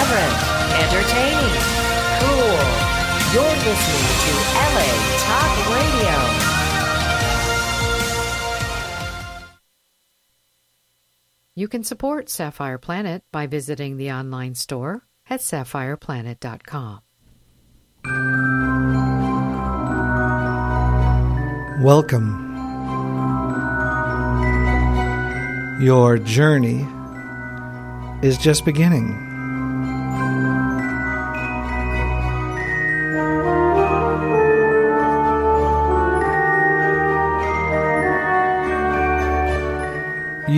Irreverent, entertaining, cool. You're listening to LA Talk Radio. You can support Sapphire Planet by visiting the online store at sapphireplanet.com. Welcome. Your journey is just beginning.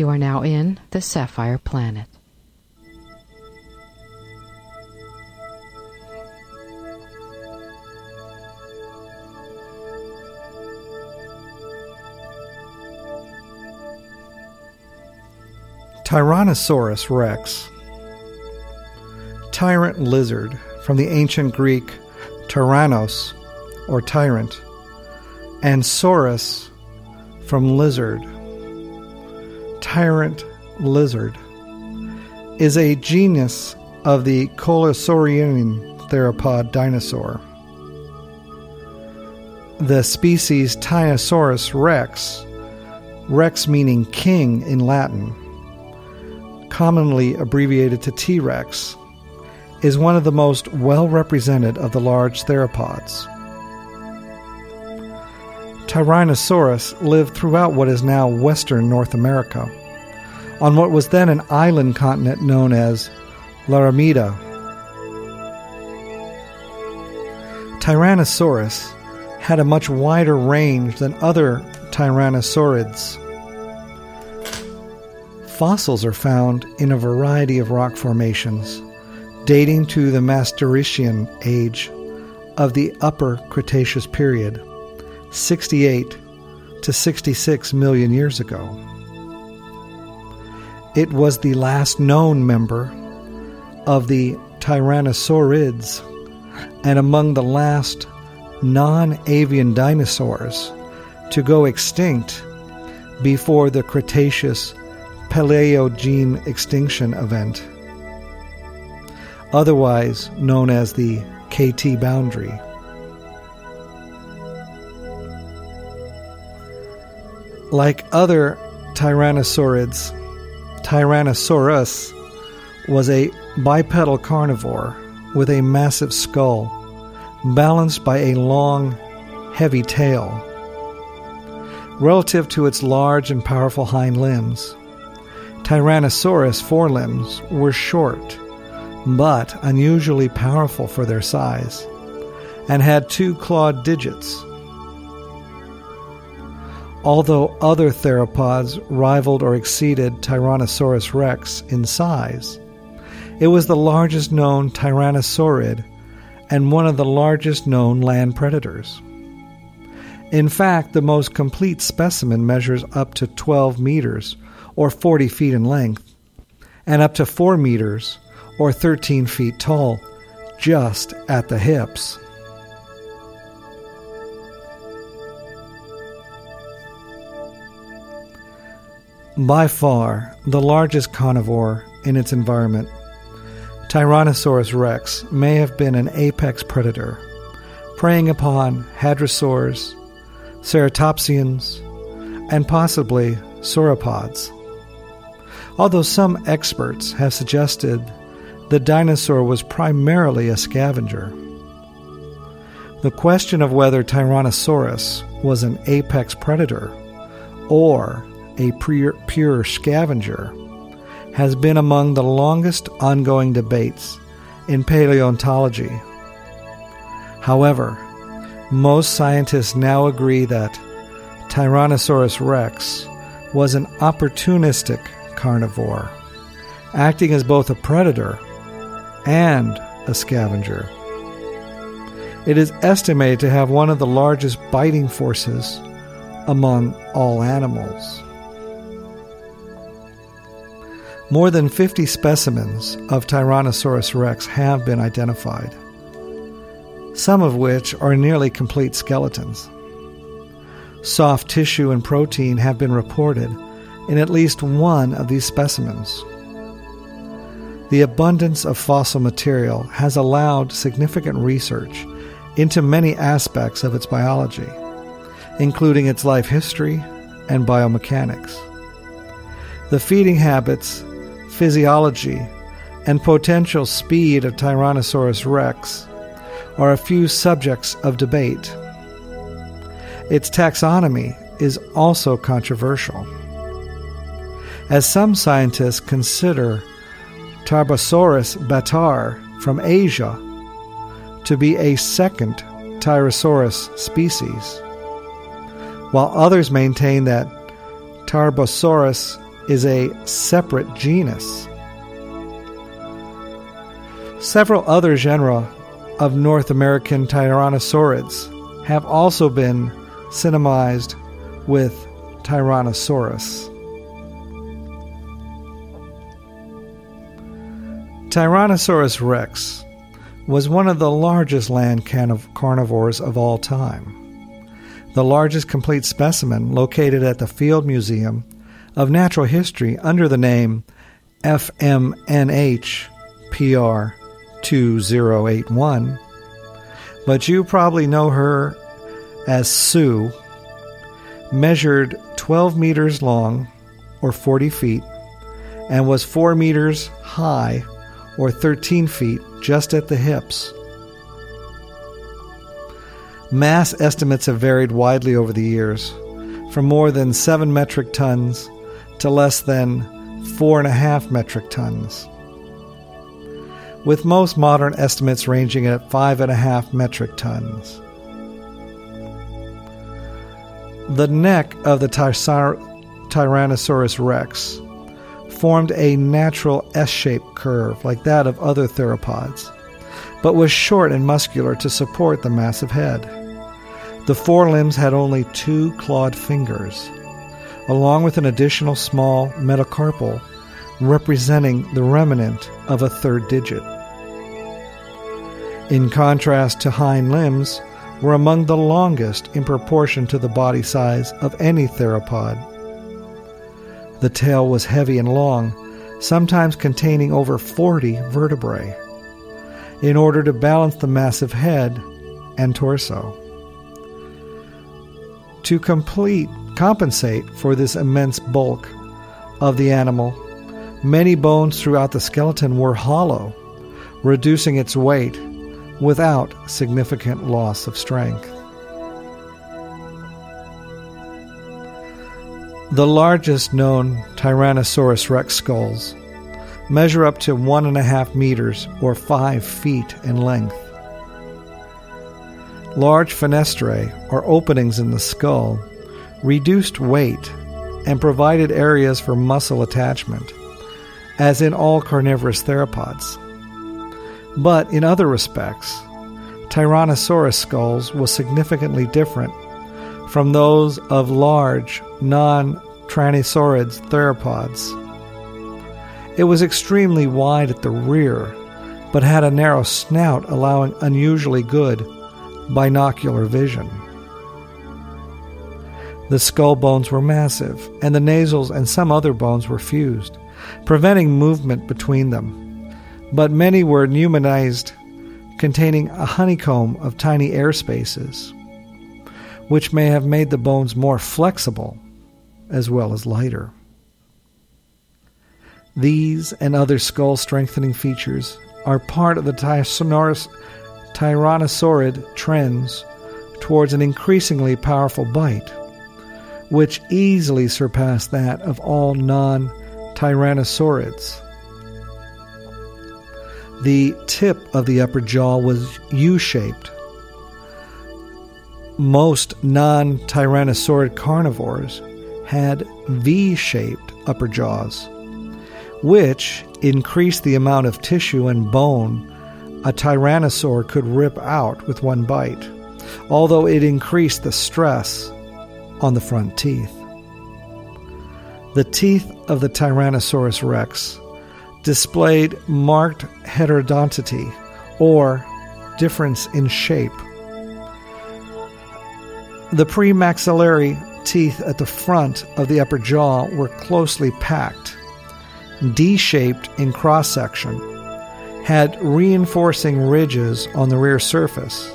You are now in the Sapphire Planet. Tyrannosaurus rex. Tyrant lizard from the ancient Greek tyrannos, or tyrant, and saurus from lizard. Tyrant lizard is a genus of the Coelurosaurian theropod dinosaur. The species Tyrannosaurus rex, rex meaning king in Latin, commonly abbreviated to T Rex, is one of the most well represented of the large theropods. Tyrannosaurus lived throughout what is now western North America, on what was then an island continent known as Laramidia. Tyrannosaurus had a much wider range than other tyrannosaurids. Fossils are found in a variety of rock formations, dating to the Maastrichtian age of the Upper Cretaceous period, 68 to 66 million years ago. It was the last known member of the Tyrannosaurids and among the last non avian dinosaurs to go extinct before the Cretaceous Paleogene extinction event, otherwise known as the KT boundary. Like other tyrannosaurids, Tyrannosaurus was a bipedal carnivore with a massive skull, balanced by a long, heavy tail. Relative to its large and powerful hind limbs, Tyrannosaurus forelimbs were short, but unusually powerful for their size, and had two clawed digits. Although other theropods rivaled or exceeded Tyrannosaurus rex in size, it was the largest known tyrannosaurid and one of the largest known land predators. In fact, the most complete specimen measures up to 12 meters or 40 feet in length, and up to 4 meters or 13 feet tall, just at the hips. By far the largest carnivore in its environment, Tyrannosaurus rex may have been an apex predator, preying upon hadrosaurs, ceratopsians, and possibly sauropods. Although some experts have suggested the dinosaur was primarily a scavenger. The question of whether Tyrannosaurus was an apex predator or a pure, pure scavenger, has been among the longest ongoing debates in paleontology. However, most scientists now agree that Tyrannosaurus rex was an opportunistic carnivore, acting as both a predator and a scavenger. It is estimated to have one of the largest biting forces among all animals. More than 50 specimens of Tyrannosaurus rex have been identified, some of which are nearly complete skeletons. Soft tissue and protein have been reported in at least one of these specimens. The abundance of fossil material has allowed significant research into many aspects of its biology, including its life history and biomechanics. The feeding habits, physiology, and potential speed of Tyrannosaurus rex are a few subjects of debate. Its taxonomy is also controversial as some scientists consider Tarbosaurus bataar from Asia to be a second Tyrannosaurus species, while others maintain that Tarbosaurus is a separate genus. Several other genera of North American tyrannosaurids have also been synonymized with Tyrannosaurus. Tyrannosaurus rex was one of the largest land carnivores of all time. The largest complete specimen located at the Field Museum of Natural History under the name FMNH PR 2081, but you probably know her as Sue, measured 12 meters long or 40 feet and was 4 meters high or 13 feet just at the hips. Mass estimates have varied widely over the years, from more than 7 metric tons to less than 4.5 metric tons, with most modern estimates ranging at 5.5 metric tons. The neck of the Tyrannosaurus rex formed a natural S shaped curve like that of other theropods, but was short and muscular to support the massive head. The forelimbs had only two clawed fingers, along with an additional small metacarpal representing the remnant of a third digit. In contrast to hind limbs, were among the longest in proportion to the body size of any theropod. The tail was heavy and long, sometimes containing over 40 vertebrae, in order to balance the massive head and torso. To complete compensate for this immense bulk of the animal, many bones throughout the skeleton were hollow, reducing its weight without significant loss of strength. The largest known Tyrannosaurus rex skulls measure up to one and a half meters or five feet in length. Large fenestrae, or openings in the skull, reduced weight and provided areas for muscle attachment, as in all carnivorous theropods. But in other respects, Tyrannosaurus skulls was significantly different from those of large, non Tyrannosaurids theropods. It was extremely wide at the rear, but had a narrow snout allowing unusually good binocular vision. The skull bones were massive, and the nasals and some other bones were fused, preventing movement between them. But many were pneumatized, containing a honeycomb of tiny air spaces which may have made the bones more flexible as well as lighter. These and other skull strengthening features are part of the Tyrannosaurid trends towards an increasingly powerful bite, which easily surpassed that of all non tyrannosaurids. The tip of the upper jaw was U shaped. Most non tyrannosaurid carnivores had V shaped upper jaws, which increased the amount of tissue and bone a tyrannosaur could rip out with one bite, although it increased the stress on the front teeth. The teeth of the Tyrannosaurus rex displayed marked heterodontity or difference in shape. The premaxillary teeth at the front of the upper jaw were closely packed, D shaped in cross section, had reinforcing ridges on the rear surface,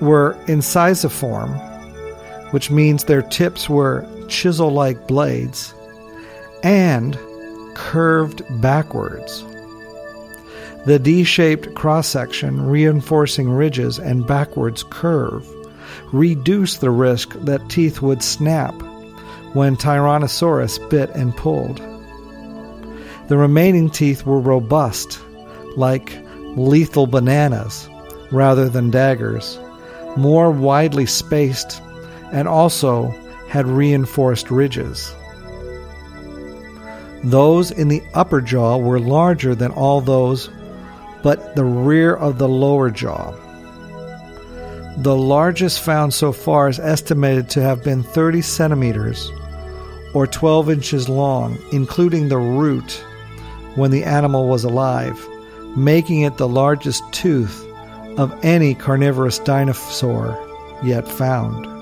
were incisiform, which means their tips were chisel like blades, and curved backwards. The D shaped cross section, reinforcing ridges, and backwards curve reduced the risk that teeth would snap when Tyrannosaurus bit and pulled. The remaining teeth were robust, like lethal bananas rather than daggers, more widely spaced, and also had reinforced ridges. Those in the upper jaw were larger than all those but the rear of the lower jaw. The largest found so far is estimated to have been 30 centimeters or 12 inches long, including the root when the animal was alive, making it the largest tooth of any carnivorous dinosaur yet found.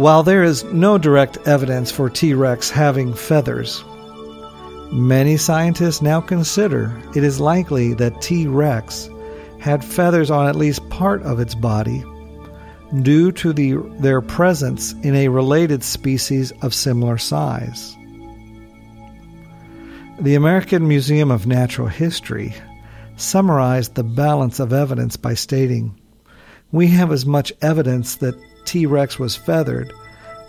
While there is no direct evidence for T. rex having feathers, many scientists now consider it is likely that T. rex had feathers on at least part of its body due to the, their presence in a related species of similar size. The American Museum of Natural History summarized the balance of evidence by stating We have as much evidence that T. rex was feathered,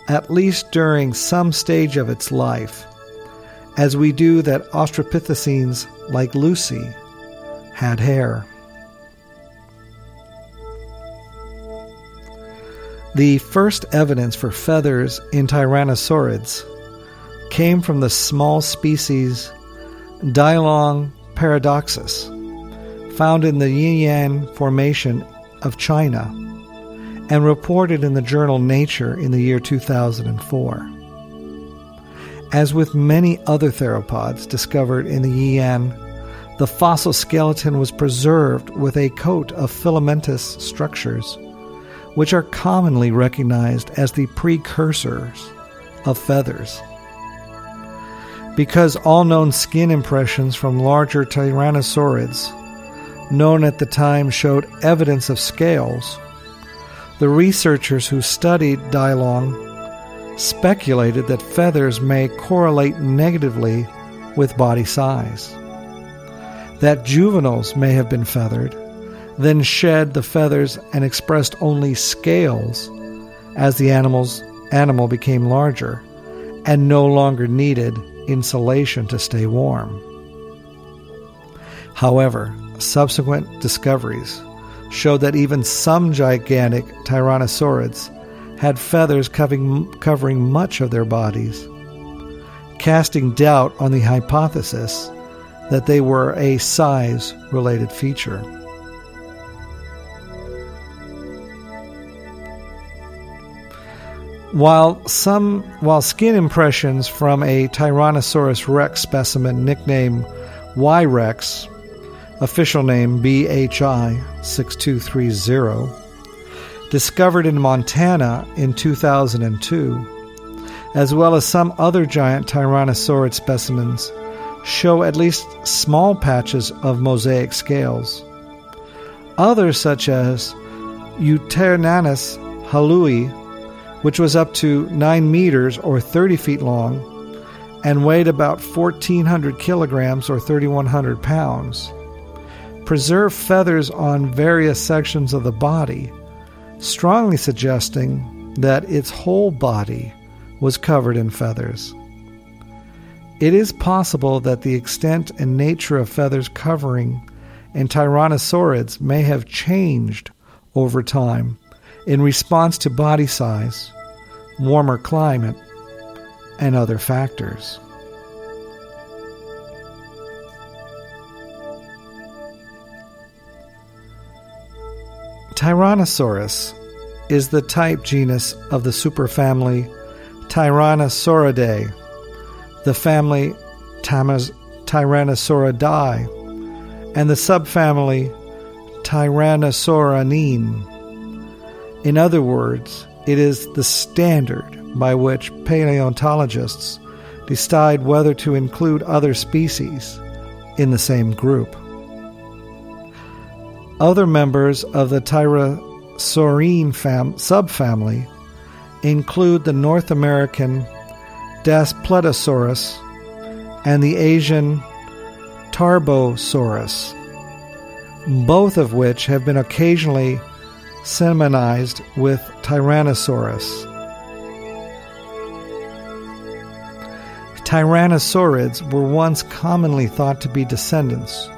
at least during some stage of its life, as we do that Australopithecines like Lucy had hair. The first evidence for feathers in tyrannosaurids came from the small species Dilong paradoxus, found in the Yixian Formation of China and reported in the journal Nature in the year 2004. As with many other theropods discovered in the Yixian, the fossil skeleton was preserved with a coat of filamentous structures, which are commonly recognized as the precursors of feathers. Because all known skin impressions from larger tyrannosaurids, known at the time, showed evidence of scales, the researchers who studied Dilong speculated that feathers may correlate negatively with body size. That juveniles may have been feathered, then shed the feathers and expressed only scales as the animal's animal became larger and no longer needed insulation to stay warm. However, subsequent discoveries showed that even some gigantic tyrannosaurids had feathers covering, covering much of their bodies, casting doubt on the hypothesis that they were a size related feature. While some while skin impressions from a Tyrannosaurus rex specimen nicknamed Y. official name BHI 6230, discovered in Montana in 2002, as well as some other giant Tyrannosaurid specimens, show at least small patches of mosaic scales. Others, such as Yutyrannus huali, which was up to 9 meters or 30 feet long and weighed about 1,400 kilograms or 3,100 pounds, preserved feathers on various sections of the body, strongly suggesting that its whole body was covered in feathers. It is possible that the extent and nature of feathers covering in tyrannosaurids may have changed over time in response to body size, warmer climate, and other factors. Tyrannosaurus is the type genus of the superfamily Tyrannosauridae, the family Tyrannosauridae, and the subfamily Tyrannosaurinae. In other words, it is the standard by which paleontologists decide whether to include other species in the same group. Other members of the Tyrannosaurine fam- subfamily include the North American Daspletosaurus and the Asian Tarbosaurus, both of which have been occasionally synonymized with Tyrannosaurus. Tyrannosaurids were once commonly thought to be descendants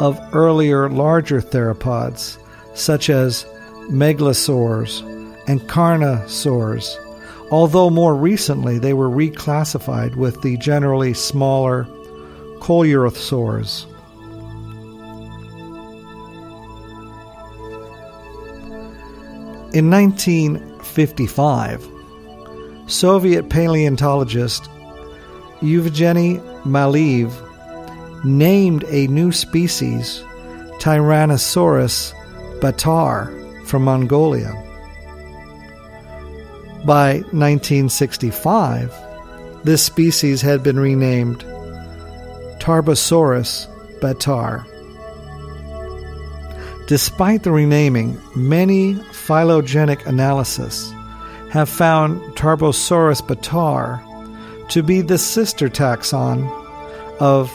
of earlier larger theropods, such as megalosaurs and carnosaurs, although more recently they were reclassified with the generally smaller coelurosaurs. In 1955, Soviet paleontologist Evgeny Maleev named a new species, Tyrannosaurus bataar, from Mongolia. By 1965, this species had been renamed Tarbosaurus bataar. Despite the renaming, many phylogenetic analyses have found Tarbosaurus bataar to be the sister taxon of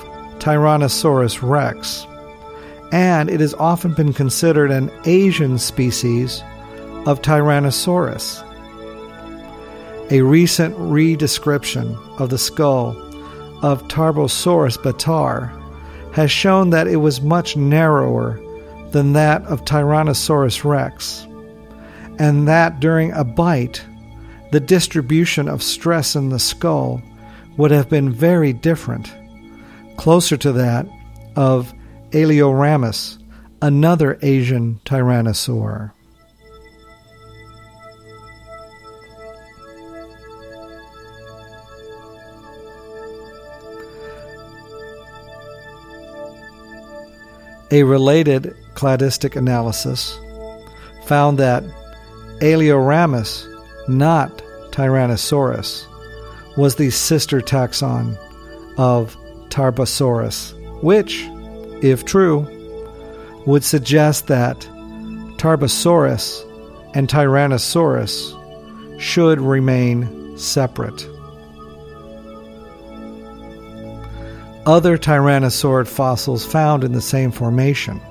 Tyrannosaurus rex, and it has often been considered an Asian species of Tyrannosaurus. A recent redescription of the skull of Tarbosaurus bataar has shown that it was much narrower than that of Tyrannosaurus rex, and that during a bite, the distribution of stress in the skull would have been very different closer to that of Alioramus, another Asian tyrannosaur. A related cladistic analysis found that Alioramus, not Tyrannosaurus, was the sister taxon of Tarbosaurus, which, if true, would suggest that Tarbosaurus and Tyrannosaurus should remain separate. Other tyrannosaurid fossils found in the same formation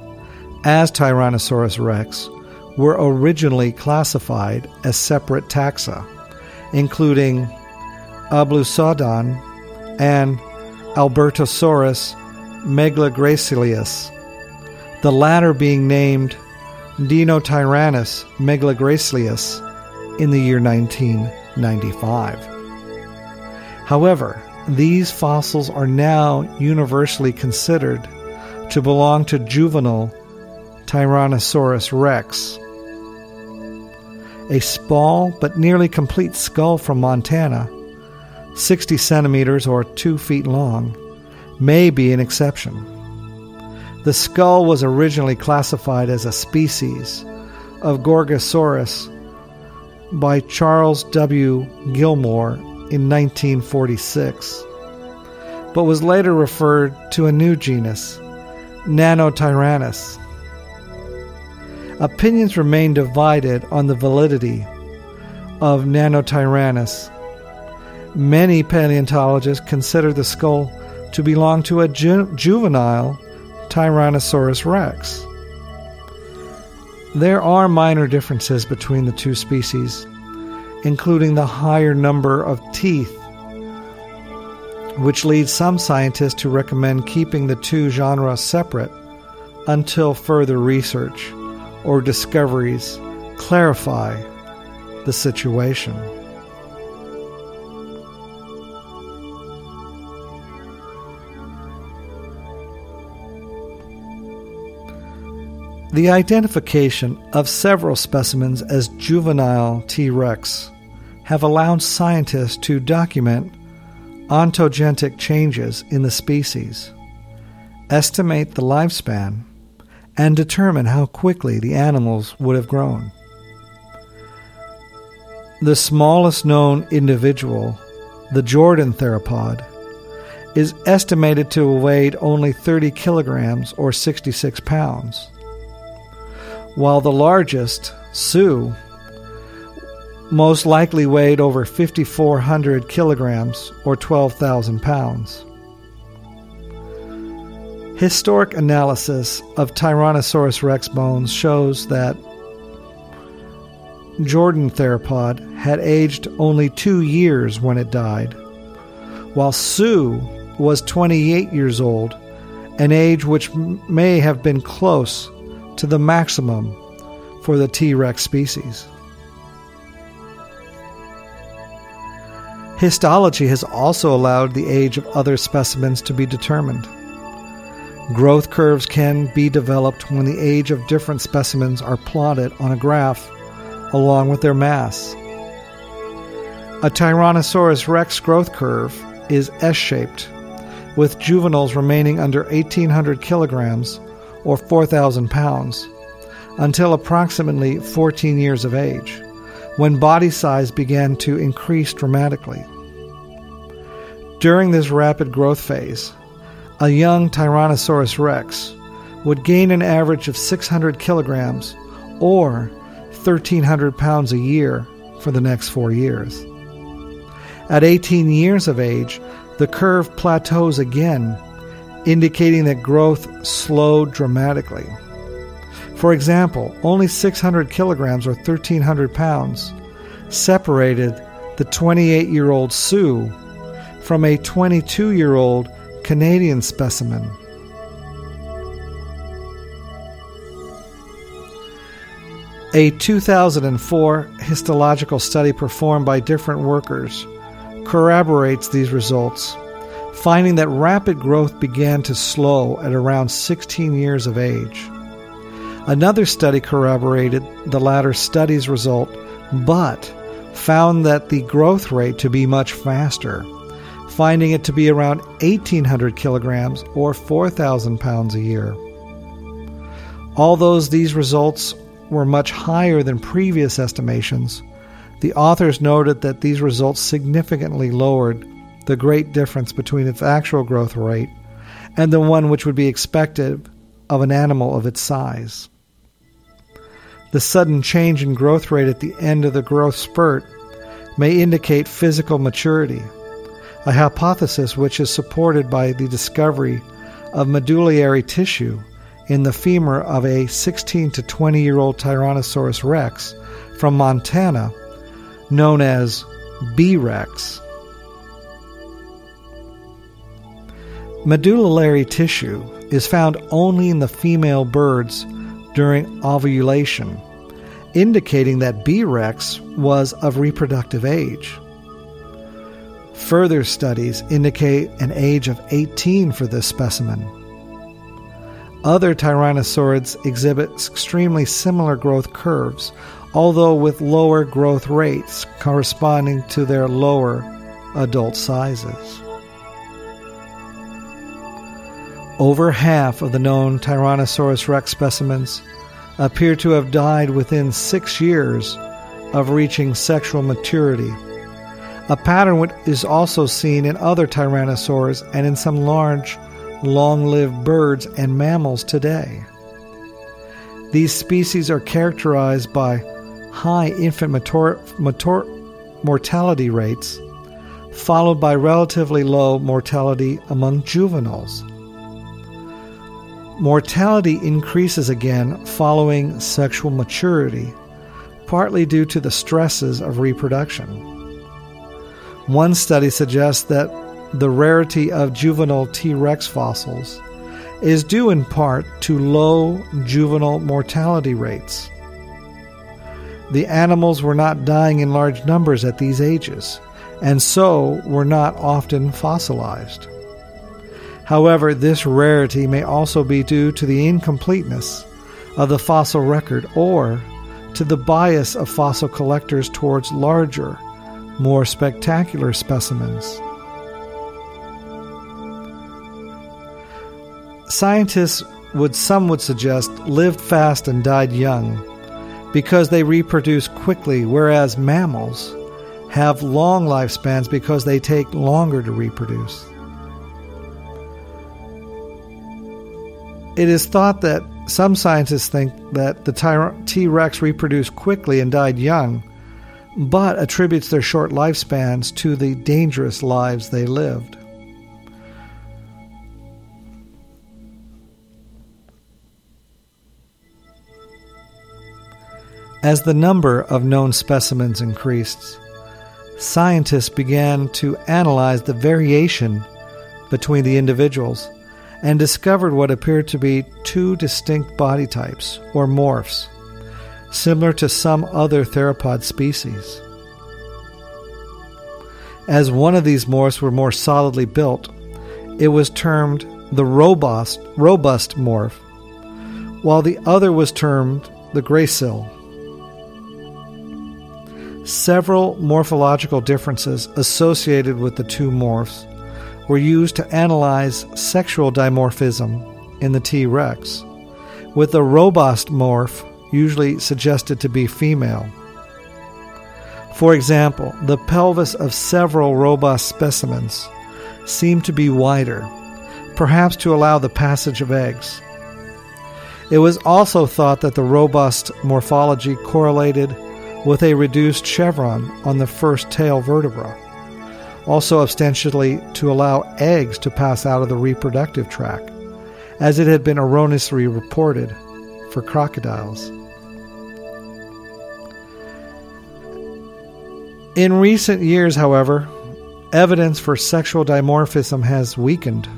as Tyrannosaurus rex were originally classified as separate taxa, including Aublysodon and Albertosaurus megalogracilis, the latter being named Dinotyrannus megalogracilis in the year 1995. However, these fossils are now universally considered to belong to juvenile Tyrannosaurus rex. A small but nearly complete skull from Montana 60 centimeters or 2 feet long, may be an exception. The skull was originally classified as a species of Gorgosaurus by Charles W. Gilmore in 1946, but was later referred to a new genus, Nanotyrannus. Opinions remain divided on the validity of Nanotyrannus Many paleontologists consider the skull to belong to a ju- juvenile Tyrannosaurus rex. There are minor differences between the two species, including the higher number of teeth, which leads some scientists to recommend keeping the two genera separate until further research or discoveries clarify the situation. The identification of several specimens as juvenile T. rex have allowed scientists to document ontogenic changes in the species, estimate the lifespan, and determine how quickly the animals would have grown. The smallest known individual, the Jordan theropod, is estimated to have weighed only 30 kilograms or 66 pounds while the largest, Sue, most likely weighed over 5,400 kilograms or 12,000 pounds. Histologic analysis of Tyrannosaurus rex bones shows that Jordan theropod had aged only two years when it died, while Sue was 28 years old, an age which may have been close to the maximum for the T. rex species. Histology has also allowed the age of other specimens to be determined. Growth curves can be developed when the age of different specimens are plotted on a graph along with their mass. A Tyrannosaurus rex growth curve is S shaped, with juveniles remaining under 1800 kilograms or 4,000 pounds, until approximately 14 years of age, when body size began to increase dramatically. During this rapid growth phase, a young Tyrannosaurus rex would gain an average of 600 kilograms or 1,300 pounds a year for the next four years. At 18 years of age, the curve plateaus again indicating that growth slowed dramatically. For example, only 600 kilograms or 1,300 pounds separated the 28 year old Sue from a 22 year old Canadian specimen. A 2004 histological study performed by different workers corroborates these results finding that rapid growth began to slow at around 16 years of age. Another study corroborated the latter study's result, but found that the growth rate to be much faster, finding it to be around 1,800 kilograms or 4,000 pounds a year. Although these results were much higher than previous estimations, the authors noted that these results significantly lowered the great difference between its actual growth rate and the one which would be expected of an animal of its size. The sudden change in growth rate at the end of the growth spurt may indicate physical maturity, a hypothesis which is supported by the discovery of medullary tissue in the femur of a 16 to 20 year old Tyrannosaurus rex from Montana, known as B. rex. Medullary tissue is found only in the female birds during ovulation, indicating that B. rex was of reproductive age. Further studies indicate an age of 18 for this specimen. Other tyrannosaurids exhibit extremely similar growth curves, although with lower growth rates corresponding to their lower adult sizes. Over half of the known Tyrannosaurus rex specimens appear to have died within six years of reaching sexual maturity. A pattern is also seen in other tyrannosaurs and in some large, long lived birds and mammals today. These species are characterized by high infant mator- mator- mortality rates, followed by relatively low mortality among juveniles. Mortality increases again following sexual maturity, partly due to the stresses of reproduction. One study suggests that the rarity of juvenile T. rex fossils is due in part to low juvenile mortality rates. The animals were not dying in large numbers at these ages, and so were not often fossilized. However, this rarity may also be due to the incompleteness of the fossil record or to the bias of fossil collectors towards larger, more spectacular specimens. Scientists would some would suggest lived fast and died young because they reproduce quickly whereas mammals have long lifespans because they take longer to reproduce. It is thought that some scientists think that the T Rex reproduced quickly and died young, but attributes their short lifespans to the dangerous lives they lived. As the number of known specimens increased, scientists began to analyze the variation between the individuals and discovered what appeared to be two distinct body types, or morphs, similar to some other theropod species. As one of these morphs were more solidly built, it was termed the robust, robust morph, while the other was termed the gracile. Several morphological differences associated with the two morphs were used to analyze sexual dimorphism in the T. rex, with the robust morph usually suggested to be female. For example, the pelvis of several robust specimens seemed to be wider, perhaps to allow the passage of eggs. It was also thought that the robust morphology correlated with a reduced chevron on the first tail vertebra also ostensibly to allow eggs to pass out of the reproductive tract, as it had been erroneously reported for crocodiles. In recent years, however, evidence for sexual dimorphism has weakened.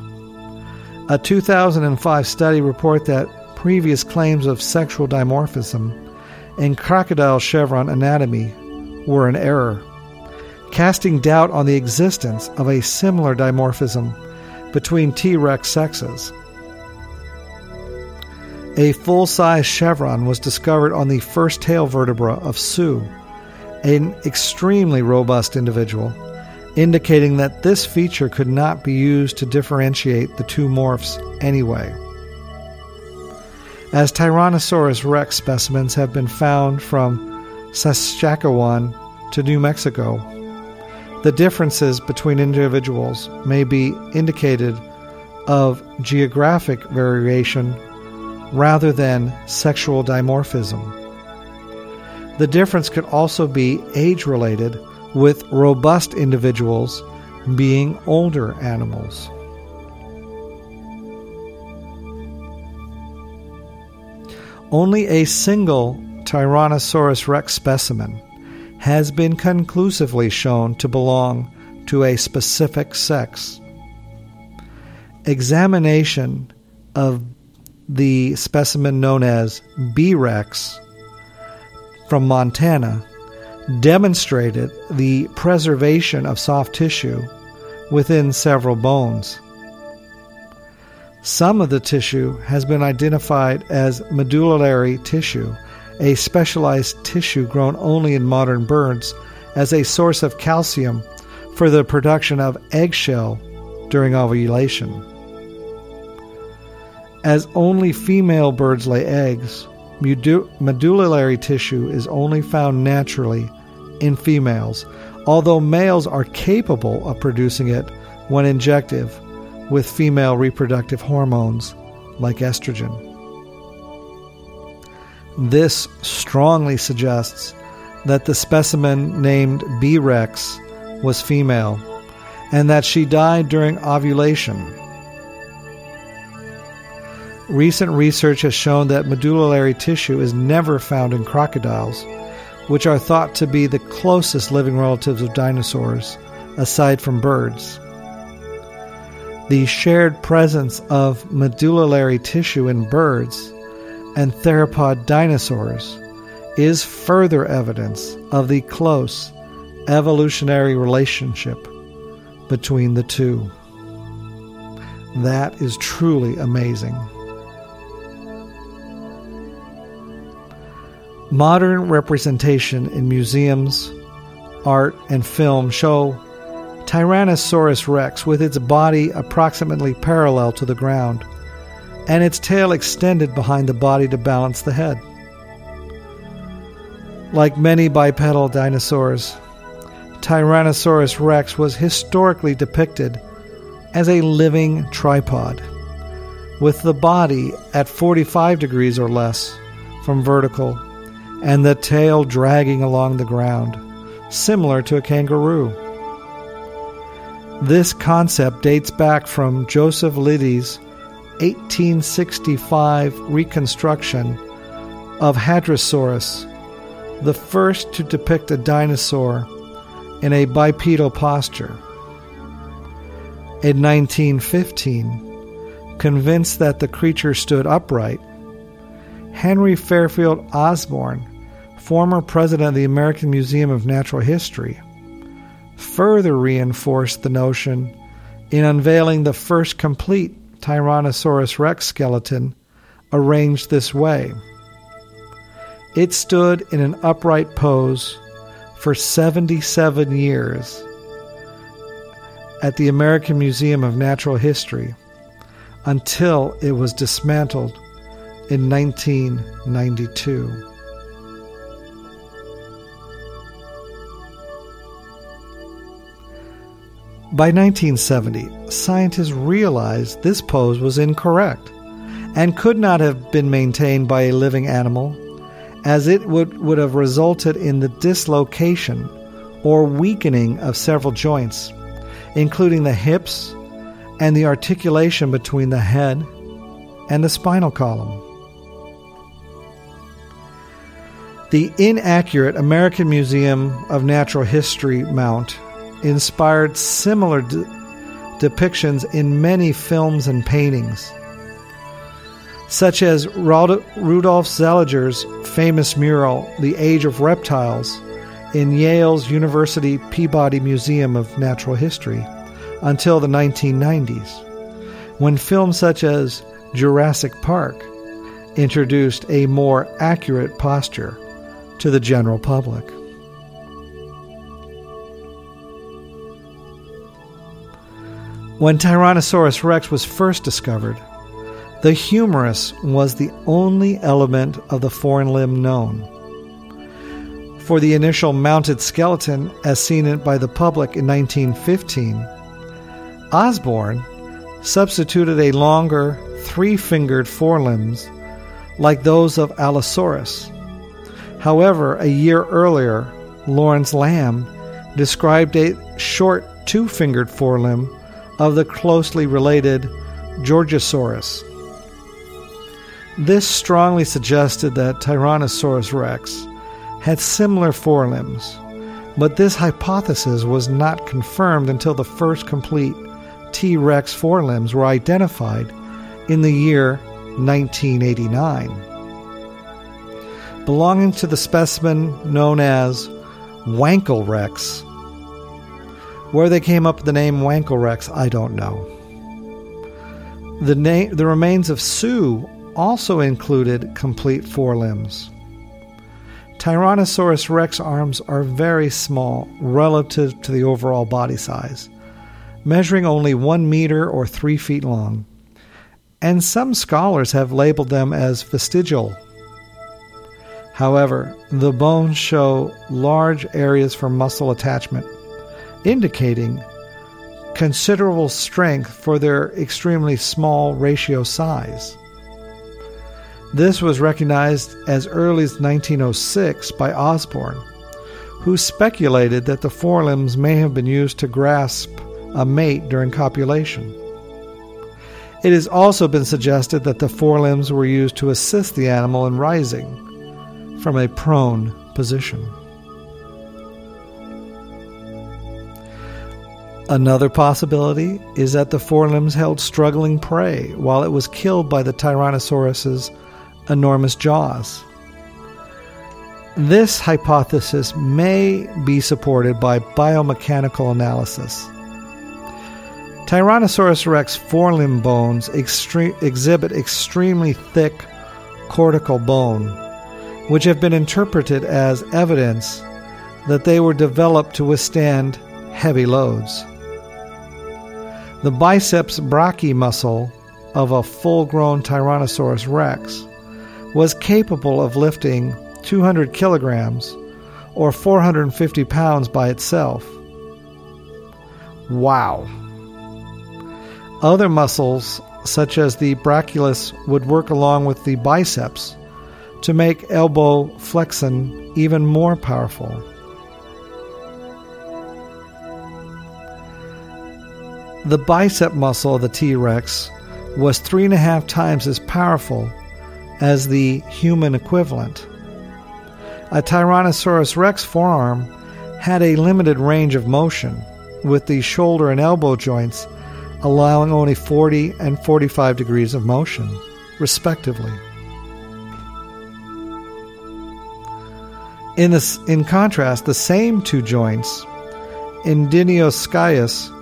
A 2005 study reported that previous claims of sexual dimorphism in crocodile chevron anatomy were an error casting doubt on the existence of a similar dimorphism between T. rex sexes. A full size chevron was discovered on the first tail vertebra of Sue, an extremely robust individual, indicating that this feature could not be used to differentiate the two morphs anyway. As Tyrannosaurus rex specimens have been found from Saskatchewan to New Mexico, the differences between individuals may be indicated of geographic variation rather than sexual dimorphism. The difference could also be age related, with robust individuals being older animals. Only a single Tyrannosaurus rex specimen has been conclusively shown to belong to a specific sex. Examination of the specimen known as B. rex from Montana demonstrated the preservation of soft tissue within several bones. Some of the tissue has been identified as medullary tissue a specialized tissue grown only in modern birds, as a source of calcium for the production of eggshell during ovulation. As only female birds lay eggs, medullary tissue is only found naturally in females, although males are capable of producing it when injective with female reproductive hormones like estrogen. This strongly suggests that the specimen named B. rex was female and that she died during ovulation. Recent research has shown that medullary tissue is never found in crocodiles, which are thought to be the closest living relatives of dinosaurs, aside from birds. The shared presence of medullary tissue in birds and theropod dinosaurs is further evidence of the close evolutionary relationship between the two. That is truly amazing. Modern representation in museums, art, and film show Tyrannosaurus rex with its body approximately parallel to the ground and its tail extended behind the body to balance the head. Like many bipedal dinosaurs, Tyrannosaurus rex was historically depicted as a living tripod, with the body at 45 degrees or less from vertical and the tail dragging along the ground, similar to a kangaroo. This concept dates back from Joseph Leidy's 1865 reconstruction of Hadrosaurus, the first to depict a dinosaur in a bipedal posture. In 1915, convinced that the creature stood upright, Henry Fairfield Osborn, former president of the American Museum of Natural History, further reinforced the notion in unveiling the first complete Tyrannosaurus rex skeleton arranged this way. It stood in an upright pose for 77 years at the American Museum of Natural History until it was dismantled in 1992. By 1970, scientists realized this pose was incorrect and could not have been maintained by a living animal, as it would, would have resulted in the dislocation or weakening of several joints, including the hips and the articulation between the head and the spinal column. The inaccurate American Museum of Natural History mount inspired similar de- depictions in many films and paintings, such as Rudolf Zallinger's famous mural, The Age of Reptiles, in Yale's University Peabody Museum of Natural History until the 1990s, when films such as Jurassic Park introduced a more accurate posture to the general public. When Tyrannosaurus rex was first discovered, the humerus was the only element of the forelimb known. For the initial mounted skeleton, as seen by the public in 1915, Osborn substituted a longer, three fingered forelimbs like those of Allosaurus. However, a year earlier, Lawrence Lambe described a short two fingered forelimb of the closely related Gorgosaurus. This strongly suggested that Tyrannosaurus rex had similar forelimbs, but this hypothesis was not confirmed until the first complete T Rex forelimbs were identified in the year 1989. Belonging to the specimen known as Wankel Rex, where they came up with the name Wankelrex, I don't know. The, na- the remains of Sue also included complete forelimbs. Tyrannosaurus rex arms are very small relative to the overall body size, measuring only one meter or three feet long, and some scholars have labeled them as vestigial. However, the bones show large areas for muscle attachment, indicating considerable strength for their extremely small ratio size. This was recognized as early as 1906 by Osborn, who speculated that the forelimbs may have been used to grasp a mate during copulation. It has also been suggested that the forelimbs were used to assist the animal in rising from a prone position. Another possibility is that the forelimbs held struggling prey while it was killed by the Tyrannosaurus's enormous jaws. This hypothesis may be supported by biomechanical analysis. Tyrannosaurus rex forelimb bones extre- exhibit extremely thick cortical bone, which have been interpreted as evidence that they were developed to withstand heavy loads. The biceps brachii muscle of a full grown Tyrannosaurus rex was capable of lifting 200 kilograms or 450 pounds by itself. Wow. Other muscles, such as the brachialis, would work along with the biceps to make elbow flexion even more powerful. The bicep muscle of the T Rex was three and a half times as powerful as the human equivalent. A Tyrannosaurus rex forearm had a limited range of motion, with the shoulder and elbow joints allowing only 40 and 45 degrees of motion, respectively. In, this, in contrast, the same two joints, in Deinonychus,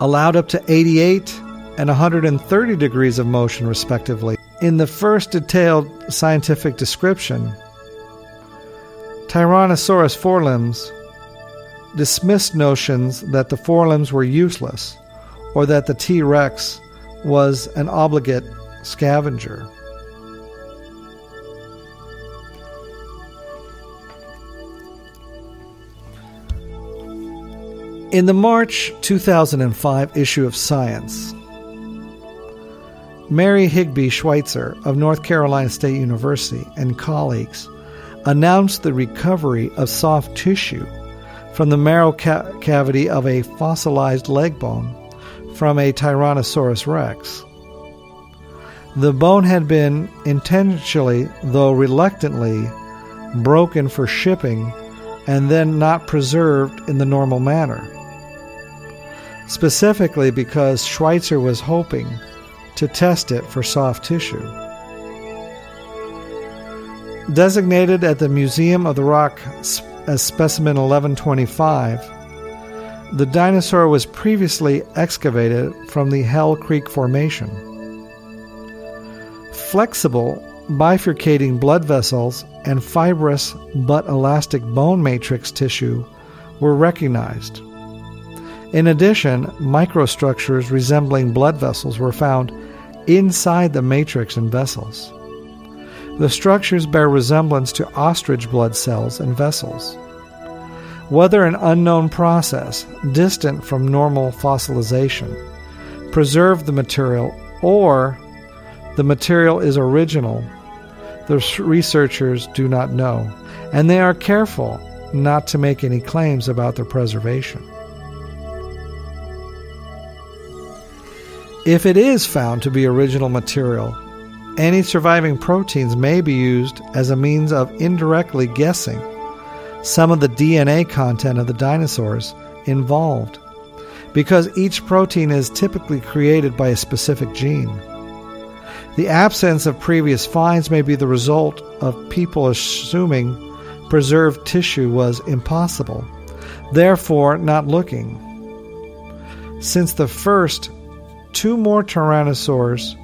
allowed up to 88 and 130 degrees of motion, respectively. In the first detailed scientific description, Tyrannosaurus forelimbs dismissed notions that the forelimbs were useless or that the T Rex was an obligate scavenger. In the March 2005 issue of Science, Mary Higby Schweitzer of North Carolina State University and colleagues announced the recovery of soft tissue from the marrow ca- cavity of a fossilized leg bone from a Tyrannosaurus rex. The bone had been intentionally, though reluctantly, broken for shipping and then not preserved in the normal manner. Specifically because Schweitzer was hoping to test it for soft tissue. Designated at the Museum of the Rock as specimen 1125, the dinosaur was previously excavated from the Hell Creek Formation. Flexible, bifurcating blood vessels and fibrous but elastic bone matrix tissue were recognized. In addition, microstructures resembling blood vessels were found inside the matrix and vessels. The structures bear resemblance to ostrich blood cells and vessels. Whether an unknown process, distant from normal fossilization, preserved the material or the material is original, the researchers do not know, and they are careful not to make any claims about their preservation. If it is found to be original material, any surviving proteins may be used as a means of indirectly guessing some of the DNA content of the dinosaurs involved, because each protein is typically created by a specific gene. The absence of previous finds may be the result of people assuming preserved tissue was impossible, therefore not looking. Since the first, two more tyrannosaurs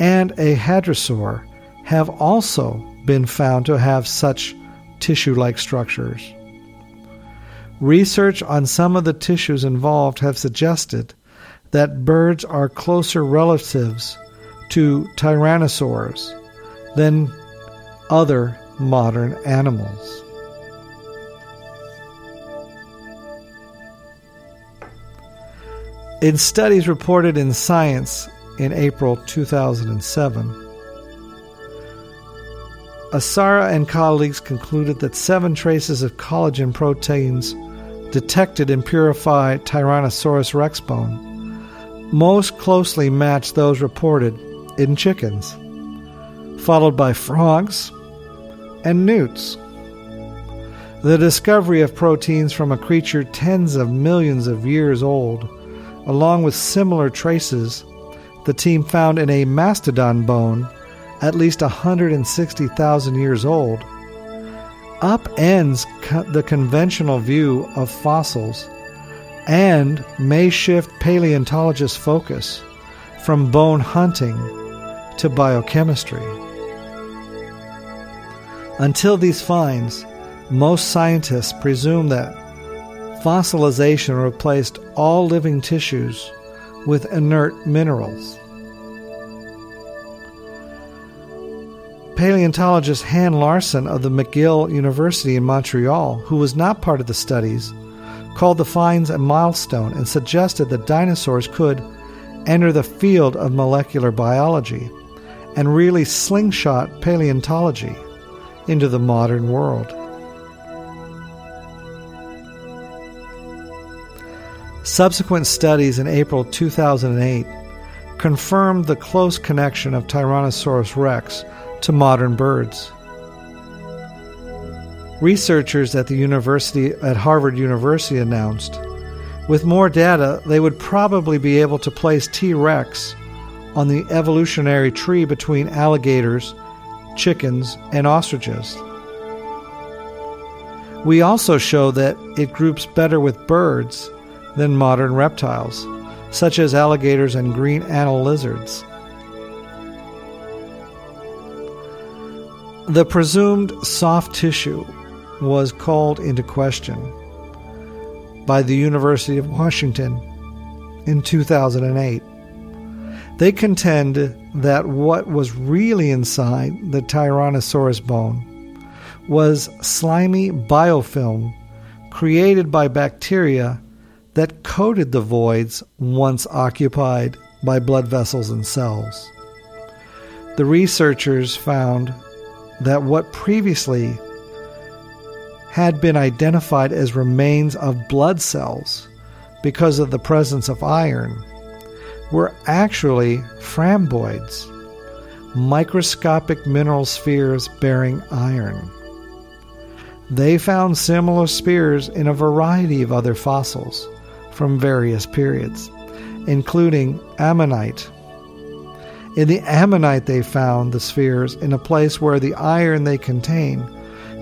and a hadrosaur have also been found to have such tissue like structures. Research on some of the tissues involved have suggested that birds are closer relatives to tyrannosaurs than other modern animals. In studies reported in Science in April 2007, Asara and colleagues concluded that seven traces of collagen proteins detected in purified Tyrannosaurus rex bone most closely matched those reported in chickens, followed by frogs and newts. The discovery of proteins from a creature tens of millions of years old, along with similar traces the team found in a mastodon bone at least 160,000 years old, upends co- the conventional view of fossils and may shift paleontologists' focus from bone hunting to biochemistry. Until these finds, most scientists presume that fossilization replaced all living tissues with inert minerals. Paleontologist Han Larsson of the McGill University in Montreal, who was not part of the studies, called the finds a milestone and suggested that dinosaurs could enter the field of molecular biology and really slingshot paleontology into the modern world. Subsequent studies in April 2008 confirmed the close connection of Tyrannosaurus rex to modern birds. Researchers at the university at Harvard University announced with more data they would probably be able to place T. rex on the evolutionary tree between alligators, chickens, and ostriches. We also show that it groups better with birds than modern reptiles, such as alligators and green anole lizards. The presumed soft tissue was called into question by the University of Washington in 2008. They contend that what was really inside the Tyrannosaurus bone was slimy biofilm created by bacteria that coated the voids once occupied by blood vessels and cells. The researchers found that what previously had been identified as remains of blood cells because of the presence of iron were actually framboids, microscopic mineral spheres bearing iron. They found similar spheres in a variety of other fossils from various periods, including ammonite, in the ammonite, they found the spheres in a place where the iron they contain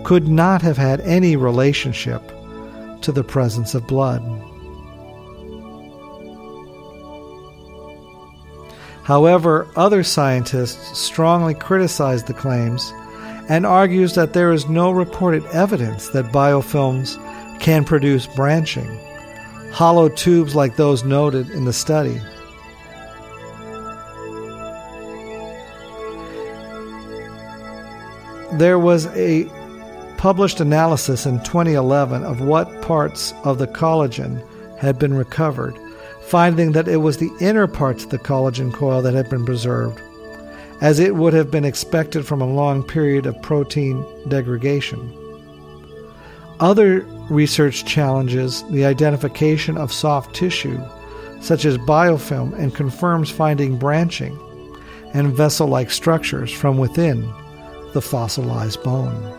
could not have had any relationship to the presence of blood. However, other scientists strongly criticize the claims and argues that there is no reported evidence that biofilms can produce branching, hollow tubes like those noted in the study. There was a published analysis in 2011 of what parts of the collagen had been recovered, finding that it was the inner parts of the collagen coil that had been preserved, as it would have been expected from a long period of protein degradation. Other research challenges the identification of soft tissue, such as biofilm, and confirms finding branching and vessel like structures from within the fossilized bone.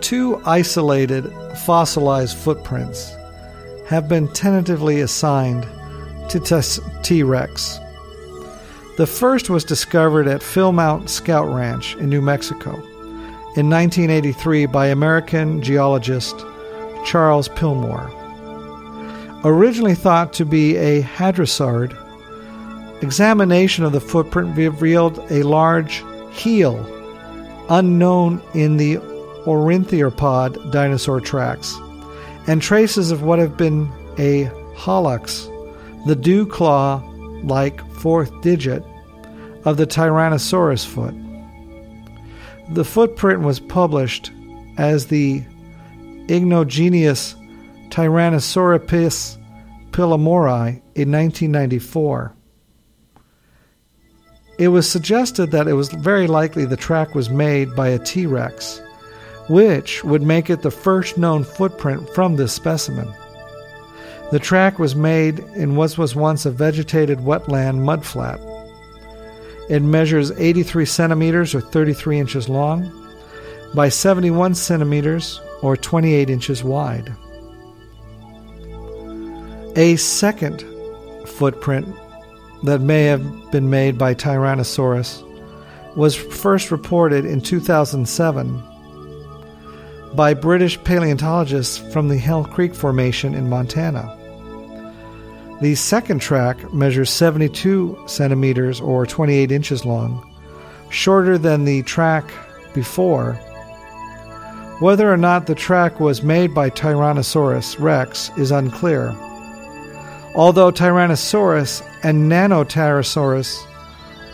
Two isolated fossilized footprints have been tentatively assigned to T. rex. The first was discovered at Philmont Scout Ranch in New Mexico in 1983 by American geologist Charles Pillmore. Originally thought to be a hadrosaur, examination of the footprint revealed a large heel unknown in the ornithopod dinosaur tracks, and traces of what have been a hallux, the dew claw like fourth digit of the Tyrannosaurus foot. The footprint was published as the ichnogenus Tyrannosauripus pillmorei in 1994. it was suggested that it was very likely the track was made by a T Rex, which would make it the first known footprint from this specimen. The track was made in what was once a vegetated wetland mudflat. It measures 83 centimeters or 33 inches long by 71 centimeters or 28 inches wide. A second footprint that may have been made by Tyrannosaurus was first reported in 2007 by British paleontologists from the Hell Creek Formation in Montana. The second track measures 72 centimeters or 28 inches long, shorter than the track before. Whether or not the track was made by Tyrannosaurus rex is unclear. Although Tyrannosaurus and Nanotyrannosaurus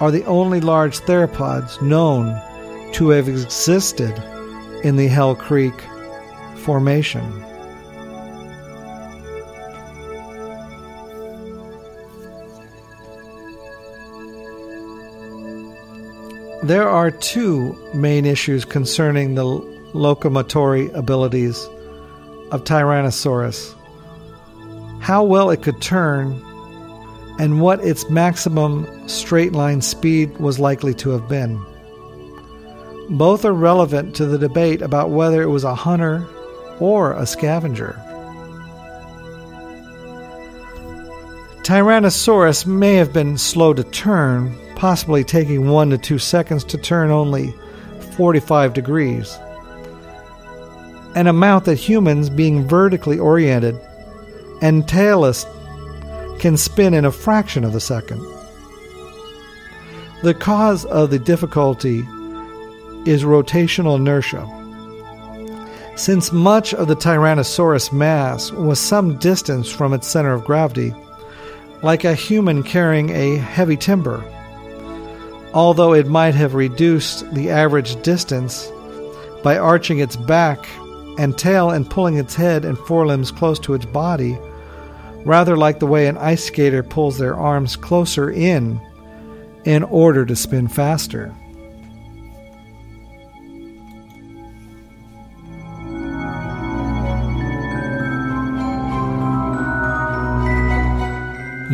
are the only large theropods known to have existed in the Hell Creek Formation. There are two main issues concerning the locomotory abilities of Tyrannosaurus how well it could turn, and what its maximum straight line speed was likely to have been. Both are relevant to the debate about whether it was a hunter or a scavenger. Tyrannosaurus may have been slow to turn, possibly taking one to two seconds to turn only 45 degrees. An amount that humans, being vertically oriented and tailless, can spin in a fraction of a second. The cause of the difficulty is rotational inertia. Since much of the Tyrannosaurus mass was some distance from its center of gravity, like a human carrying a heavy timber, although it might have reduced the average distance by arching its back and tail and pulling its head and forelimbs close to its body, rather like the way an ice skater pulls their arms closer in in order to spin faster.